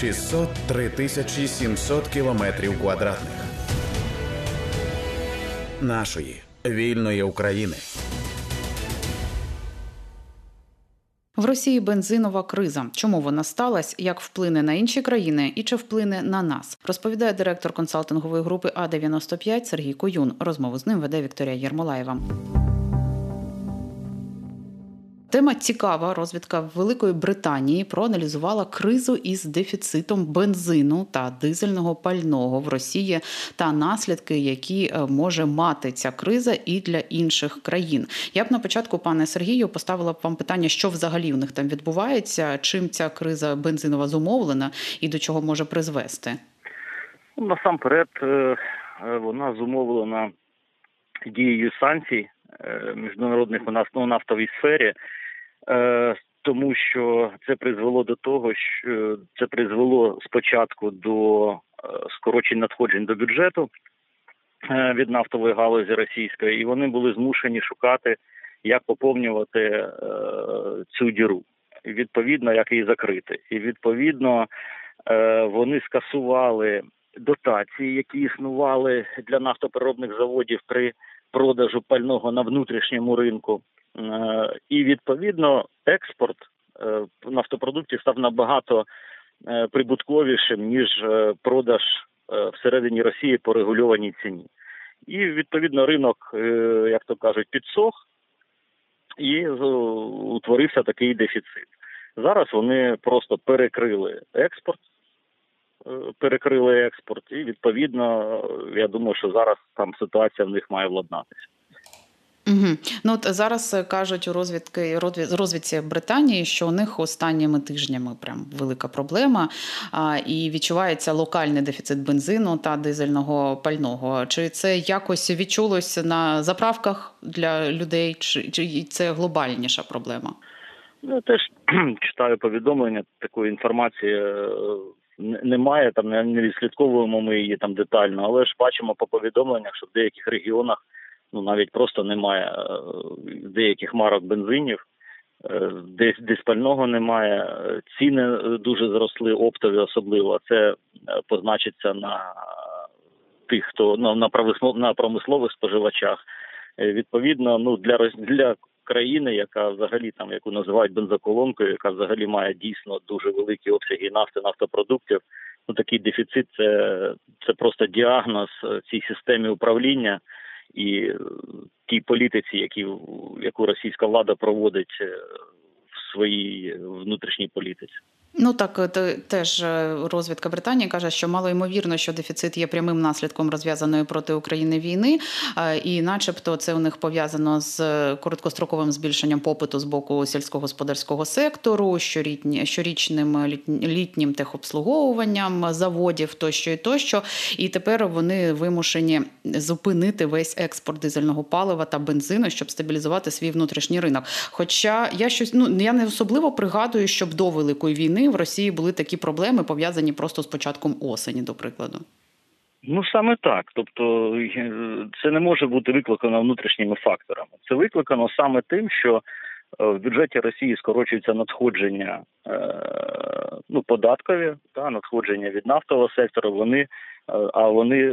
603 тисячі 700 кілометрів квадратних нашої вільної України. В Росії бензинова криза. Чому вона сталася, як вплине на інші країни і чи вплине на нас? Розповідає директор консалтингової групи А 95 Сергій Коюн. Розмову з ним веде Вікторія Єрмолаєва. Тема цікава. Розвідка Великої Британії проаналізувала кризу із дефіцитом бензину та дизельного пального в Росії та наслідки, які е, може мати ця криза і для інших країн. Я б на початку, пане Сергію, поставила б вам питання, що взагалі у них там відбувається, чим ця криза бензинова зумовлена і до чого може призвести. Ну, насамперед, е, е, вона зумовлена дією санкцій міжнародних у нас ну, нафтовій сфері. Е, тому що це призвело до того, що це призвело спочатку до е, скорочень надходжень до бюджету е, від нафтової галузі російської, і вони були змушені шукати, як поповнювати цю діру, і відповідно, як її закрити. І відповідно вони скасували дотації, які існували для нафтопереробних заводів при продажу пального на внутрішньому ринку. Е, і відповідно експорт е, нафтопродуктів став набагато е, прибутковішим ніж продаж всередині Росії по регульованій ціні. І відповідно ринок, як то кажуть, підсох і утворився такий дефіцит. Зараз вони просто перекрили експорт, перекрили експорт, і відповідно, я думаю, що зараз там ситуація в них має владнатися. Угу. Ну от зараз е, кажуть у розвідки розвідці Британії, що у них останніми тижнями прям велика проблема, а, і відчувається локальний дефіцит бензину та дизельного пального. Чи це якось відчулося на заправках для людей, чи, чи це глобальніша проблема? Ну теж читаю повідомлення такої інформації. Е, немає там, не відслідковуємо ми її там детально, але ж бачимо по повідомленнях, що в деяких регіонах ну навіть просто немає е, деяких марок бензинів, е, десь десь пального немає. Ціни дуже зросли, оптові особливо. Це е, позначиться на тих, хто на на промислових споживачах. Відповідно, ну для для країни, яка взагалі там яку називають бензоколонкою, яка взагалі має дійсно дуже великі обсяги нафти, нафтопродуктів. Ну такий дефіцит це це просто діагноз цій системі управління і тій політиці, які яку російська влада проводить е, в своїй внутрішній політиці. Ну так е, теж е, розвідка Британії каже, що мало ймовірно, що дефіцит є прямим наслідком розв'язаної проти України війни, і, начебто, це у них пов'язано з короткостроковим збільшенням попиту з боку сільськогосподарського сектору, щорічним літнім техобслуговуванням заводів тощо і тощо. І тепер вони вимушені зупинити весь експорт дизельного палива та бензину, щоб стабілізувати свій внутрішній ринок. Хоча я щось ну я не особливо пригадую, щоб до великої війни в Росії були такі проблеми, пов'язані просто з початком осені, до прикладу. Ну саме так. Тобто це не може бути викликано внутрішніми факторами. Це викликано саме тим, що е, в бюджеті Росії скорочуються надходження е, ну податкові та надходження від нафтового сектору. Вони е, а вони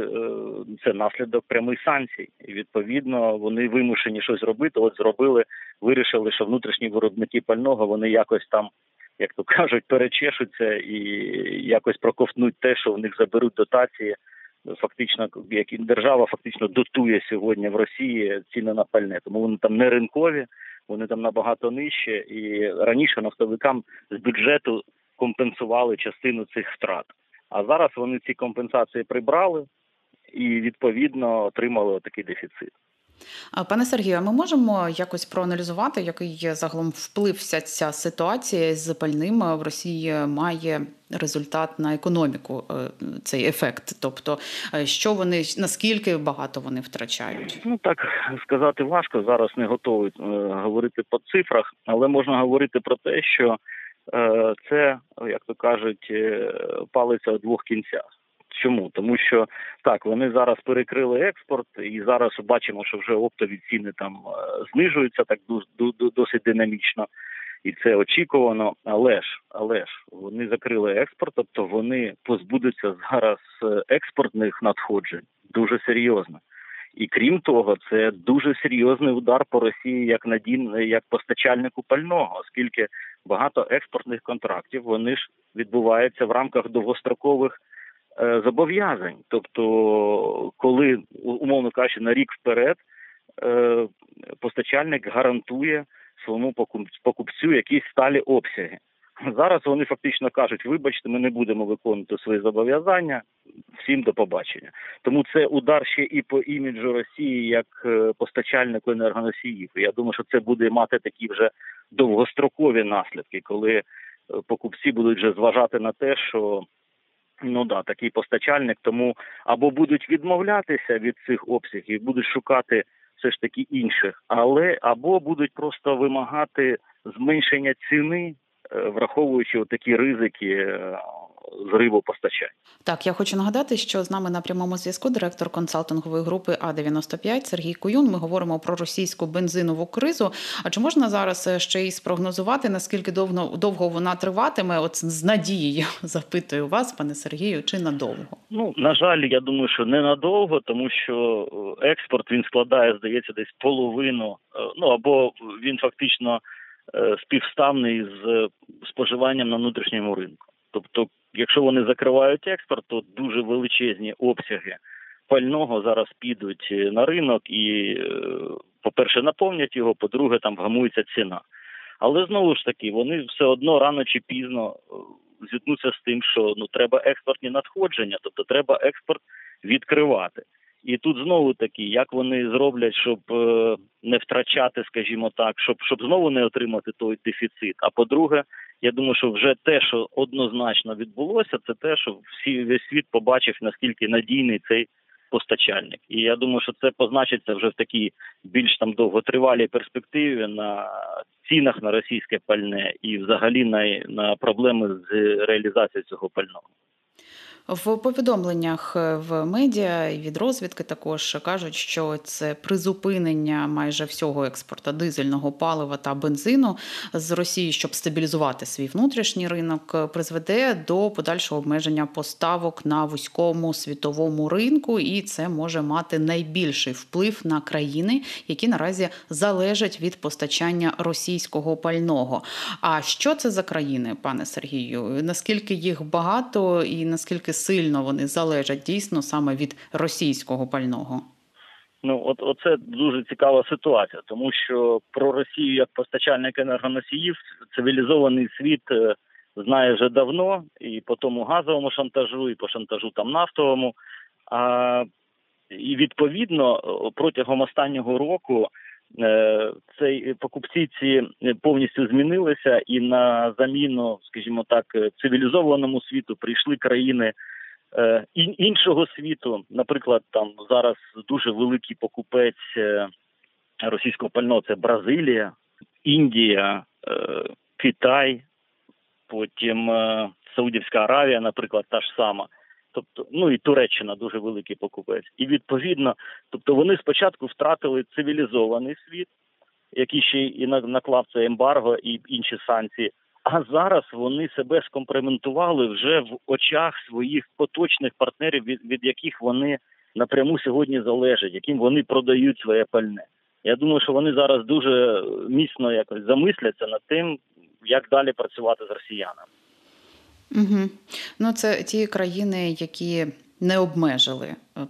це наслідок прямих санкцій, і відповідно вони вимушені щось робити. От зробили, вирішили, що внутрішні виробники пального вони якось там як то кажуть, перечешуться і якось проковтнуть те, що в них заберуть дотації. Фактично, як і держава фактично дотує сьогодні в Росії ціни на пальне, тому вони там не ринкові, вони там набагато нижче, і раніше нафтовикам з бюджету компенсували частину цих втрат. А зараз вони ці компенсації прибрали і відповідно отримали такий дефіцит. Пане Сергію, а ми можемо якось проаналізувати, який загалом вплив вся ця ситуація з пальним в Росії має результат на економіку, е, цей ефект? Тобто, е, що вони наскільки багато вони втрачають? Ну так сказати важко зараз. Не готовий е, говорити по цифрах, але можна говорити про те, що це як то кажуть, палиться у двох кінцях. Чому? Тому що так, вони зараз перекрили експорт, і зараз бачимо, що вже оптові ціни там е, знижуються так досить динамічно. і це очікувано. Але ж, але ж вони закрили експорт, тобто вони позбудуться зараз е, експортних надходжень дуже серйозно. І крім того, це дуже серйозний удар по Росії як надін, як постачальнику пального, оскільки багато експортних контрактів вони ж відбуваються в рамках довгострокових зобов'язань. Тобто, коли умовно кажучи, на рік вперед е, постачальник гарантує своєму покупцю якісь сталі обсяги. Зараз вони фактично кажуть: вибачте, ми не будемо виконувати свої зобов'язання. Всім до побачення. Тому це удар ще і по іміджу Росії як е, постачальнику енергоносіїв. Я думаю, що це буде мати такі вже довгострокові наслідки, коли е, покупці будуть вже зважати на те, що ну да, такий постачальник, тому або будуть відмовлятися від цих обсягів, будуть шукати все ж таки інших, але або будуть просто вимагати зменшення ціни. Е, враховуючи такі ризики е, зриву постачання. Так, я хочу нагадати, що з нами на прямому зв'язку директор консалтингової групи А 95 Сергій Куюн. Ми говоримо про російську бензинову кризу. А чи можна зараз е, ще й спрогнозувати наскільки довго довго вона триватиме? От з надією запитую вас, пане Сергію, чи надовго? Ну на жаль, я думаю, що не надовго, тому що експорт він складає, здається, десь половину. Ну або він фактично. Е, співставний з споживанням на внутрішньому ринку. Тобто, якщо вони закривають експорт, то дуже величезні обсяги пального зараз підуть на ринок і, е, по-перше, наповнять його, по-друге, там вгамується ціна. Але знову ж таки, вони все одно рано чи пізно е, зіткнуться з тим, що ну треба експортні надходження, тобто треба експорт відкривати. І тут знову таки, як вони зроблять, щоб е, не втрачати, скажімо так, щоб щоб знову не отримати той дефіцит. А по-друге, я думаю, що вже те, що однозначно відбулося, це те, що всі весь світ побачив наскільки надійний цей постачальник. І я думаю, що це позначиться вже в такій більш там довготривалій перспективі на цінах на російське пальне і, взагалі, на, на проблеми з реалізацією цього пального. В повідомленнях е, в медіа і від розвідки також кажуть, що це призупинення майже всього експорту дизельного палива та бензину з Росії, щоб стабілізувати свій внутрішній ринок, е, призведе до подальшого обмеження поставок на вузькому світовому ринку, і це може мати найбільший вплив на країни, які наразі залежать від постачання російського пального. А що це за країни, пане Сергію? Наскільки їх багато і наскільки сильно вони залежать дійсно саме від російського пального? Ну, от оце дуже цікава ситуація, тому що про Росію як постачальник енергоносіїв цивілізований світ е, знає вже давно, і по тому газовому шантажу, і по шантажу там нафтовому. А і відповідно протягом останнього року цей покупці ці повністю змінилися, і на заміну, скажімо так, цивілізованому світу прийшли країни Е, іншого світу, наприклад, там зараз дуже великий покупець е, російського пального це Бразилія, Індія, е, Китай, потім Саудівська Аравія, наприклад, та ж сама. Тобто, ну і Туреччина дуже великий покупець. І відповідно, тобто вони спочатку втратили цивілізований світ, який ще і наклав це ембарго і інші санкції. А зараз вони себе скомпрементували вже в очах своїх поточних партнерів, від, від яких вони напряму сьогодні залежать, яким вони продають своє пальне. Я думаю, що вони зараз дуже міцно якось замисляться над тим, як далі працювати з росіянами. Угу. Ну, це ті країни, які не обмежили е,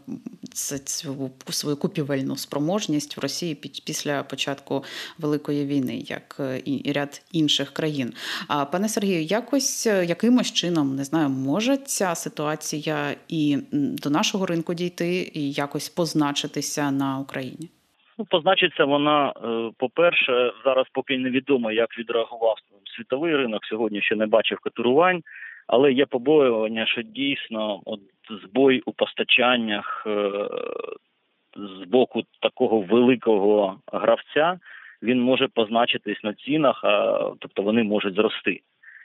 цю свою купівельну спроможність в Росії після початку великої війни, як е, і ряд інших країн. А пане Сергію, якось е, якимось чином не знаю, може ця ситуація і до нашого ринку дійти, і якось позначитися на Україні? Ну, позначиться вона, по-перше, зараз поки невідомо, як відреагував світовий ринок. Сьогодні ще не бачив катурувань, але є побоювання, що дійсно от збой у постачаннях е, з боку такого великого гравця він може позначитись на цінах, а тобто вони можуть зрости.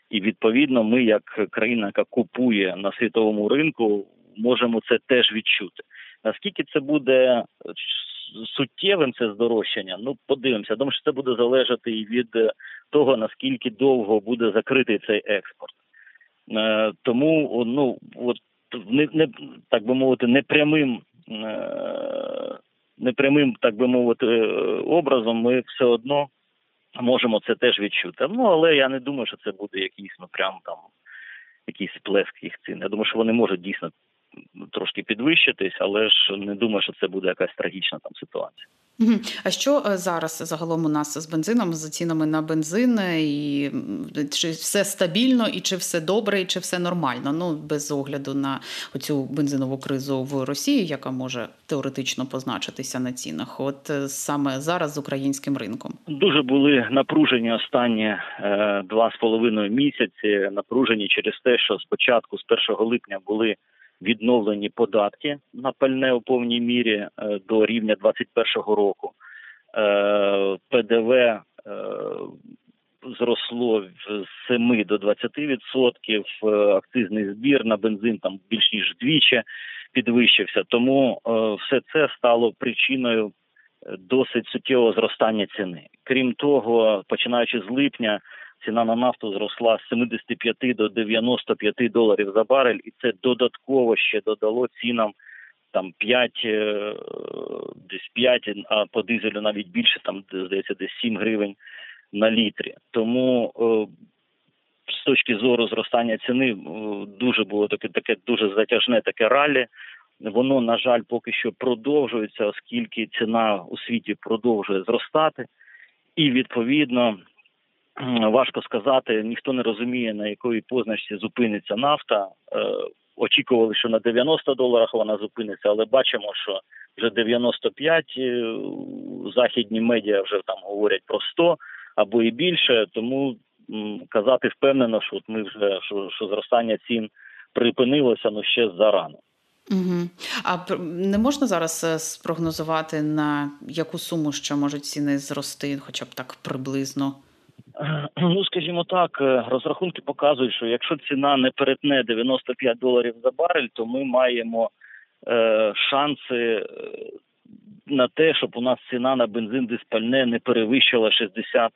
І відповідно, ми, як країна, яка купує на світовому ринку, можемо це теж відчути. Наскільки це буде суттєвим це здорожчання. Ну, подивимося. Думаю, що це буде залежати і від е, того наскільки довго буде закритий цей експорт. Е, тому ну от не, не так би мовити, непрямим е, непрямим, так би мовити, образом ми все одно можемо це теж відчути. Ну але я не думаю, що це буде якийсь ну прям там якийсь сплеск їх цін. Я думаю, що вони можуть дійсно трошки підвищитись, але ж не думаю, що це буде якась трагічна там ситуація. А що е, зараз загалом у нас з бензином, з цінами на бензин, і чи все стабільно, і чи все добре, і чи все нормально? Ну без огляду на цю бензинову кризу в Росії, яка може теоретично позначитися на цінах, от е, саме зараз з українським ринком дуже були напружені останні е, два з половиною місяці. Напружені через те, що спочатку з 1 липня були відновлені податки на пальне у повній мірі е, до рівня 2021 року. Е, ПДВ е, зросло з 7 до 20%, акцизний збір на бензин там більш ніж вдвічі підвищився. Тому все це стало причиною досить суттєвого зростання ціни. Крім того, починаючи з липня ціна на нафту зросла з 75 до 95 доларів за барель, і це додатково ще додало цінам там 5, е, десь 5, а по дизелю навіть більше, там здається, десь 7 гривень на літрі. Тому е, з точки зору зростання ціни дуже було таке таке дуже затяжне таке ралі. Воно, на жаль, поки що продовжується, оскільки ціна у світі продовжує зростати, і відповідно важко сказати, ніхто не розуміє на якої позначці зупиниться нафта. Е, очікували, що на 90 доларах вона зупиниться, але бачимо, що вже 95 е, західні медіа вже там говорять про 100 або і більше. Тому казати впевнено, що от ми вже що, що зростання цін припинилося, ну ще зарано. Угу. А не можна зараз е, спрогнозувати на яку суму ще можуть ціни зрости, хоча б так приблизно. Ну, скажімо так, е, розрахунки показують, що якщо ціна не перетне 95 доларів за барель, то ми маємо е, шанси е, на те, щоб у нас ціна на бензин диспальне не перевищила 60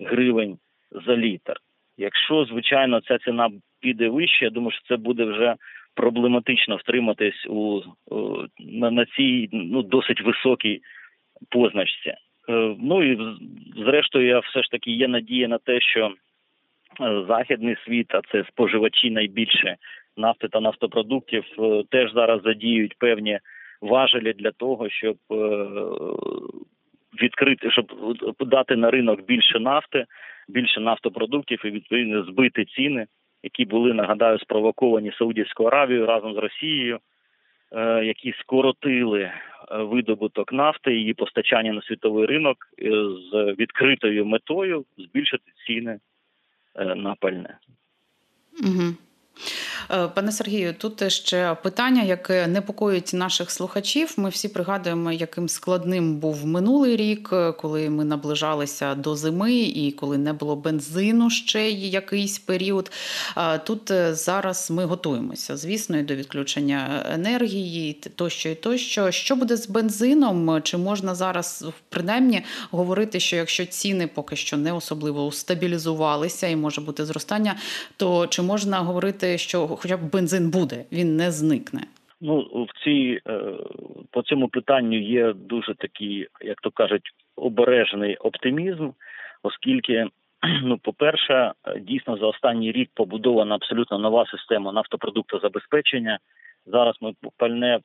гривень за літр. Якщо, звичайно, ця ціна піде вище, я думаю, що це буде вже проблематично втриматись у на, на цій ну досить високій позначці. Е, ну і зрештою, я все ж таки є надія на те, що е, західний світ, а це споживачі найбільше нафти та нафтопродуктів, е, теж зараз задіють певні важелі для того, щоб відкрити, щоб дати на ринок більше нафти, більше нафтопродуктів і відповідно збити ціни, які були нагадаю спровоковані Саудівською Аравією разом з Росією, які скоротили видобуток нафти, її постачання на світовий ринок е, з відкритою метою збільшити ціни е, на пальне. Угу. Е, пане Сергію, тут ще питання, яке непокоїть наших слухачів. Ми всі пригадуємо, яким складним був минулий рік, коли ми наближалися до зими і коли не було бензину ще якийсь період. Тут е, зараз ми готуємося, звісно, і до відключення енергії, тощо і тощо. Що буде з бензином? Чи можна зараз принаймні говорити, що якщо ціни поки що не особливо стабілізувалися і може бути зростання, то чи можна говорити, що хоча б бензин буде, він не зникне. Ну в цій е, по цьому питанню є дуже такий, як то кажуть, обережний оптимізм, оскільки, ну, по-перше, дійсно за останній рік побудована абсолютно нова система нафтопродуктозабезпечення. Зараз ми пальне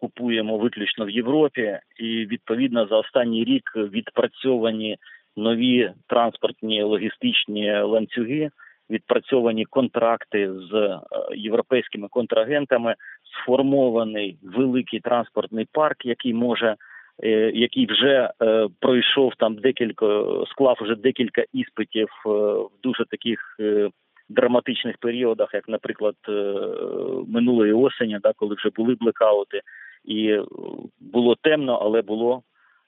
купуємо виключно в Європі, і відповідно за останній рік відпрацьовані нові транспортні логістичні ланцюги відпрацьовані контракти з е, європейськими контрагентами, сформований великий транспортний парк, який може. Е, який вже е, пройшов там декілька склав вже декілька іспитів е, в дуже таких е, драматичних періодах, як, наприклад, е, минулої осені, да, коли вже були блекаути, і було темно, але було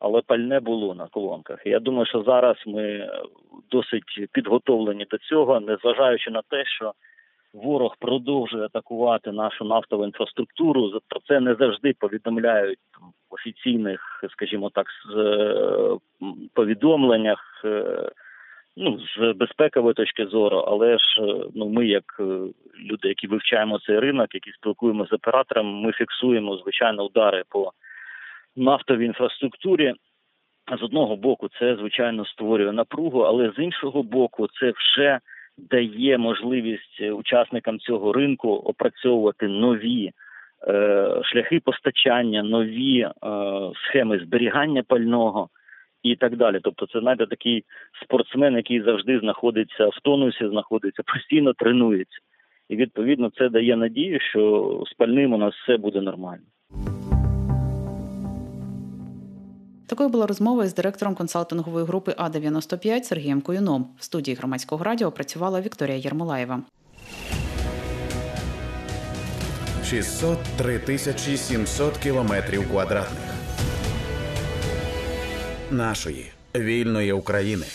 але пальне було на колонках. Я думаю, що зараз ми досить підготовлені до цього, незважаючи на те, що ворог продовжує атакувати нашу нафтову інфраструктуру. Про це не завжди повідомляють там, офіційних, скажімо так, з, е, повідомленнях. е, Ну, з безпекової точки зору, але ж е, ну ми, як е, люди, які вивчаємо цей ринок, які спілкуємося з оператором, ми фіксуємо звичайно удари по нафтовій інфраструктурі. З одного боку, це звичайно створює напругу, але з іншого боку, це вже дає можливість е, учасникам цього ринку опрацьовувати нові е, шляхи постачання, нові е, схеми зберігання пального і так далі. Тобто, це знаєте, такий спортсмен, який завжди знаходиться в тонусі, знаходиться постійно тренується. І відповідно це дає надію, що з пальним у нас все буде нормально. Такою була розмова із директором консалтингової групи А 95 Сергієм Куюном. В студії громадського радіо працювала Вікторія Єрмолаєва. 603 тисячі 700 кілометрів квадратних нашої вільної України.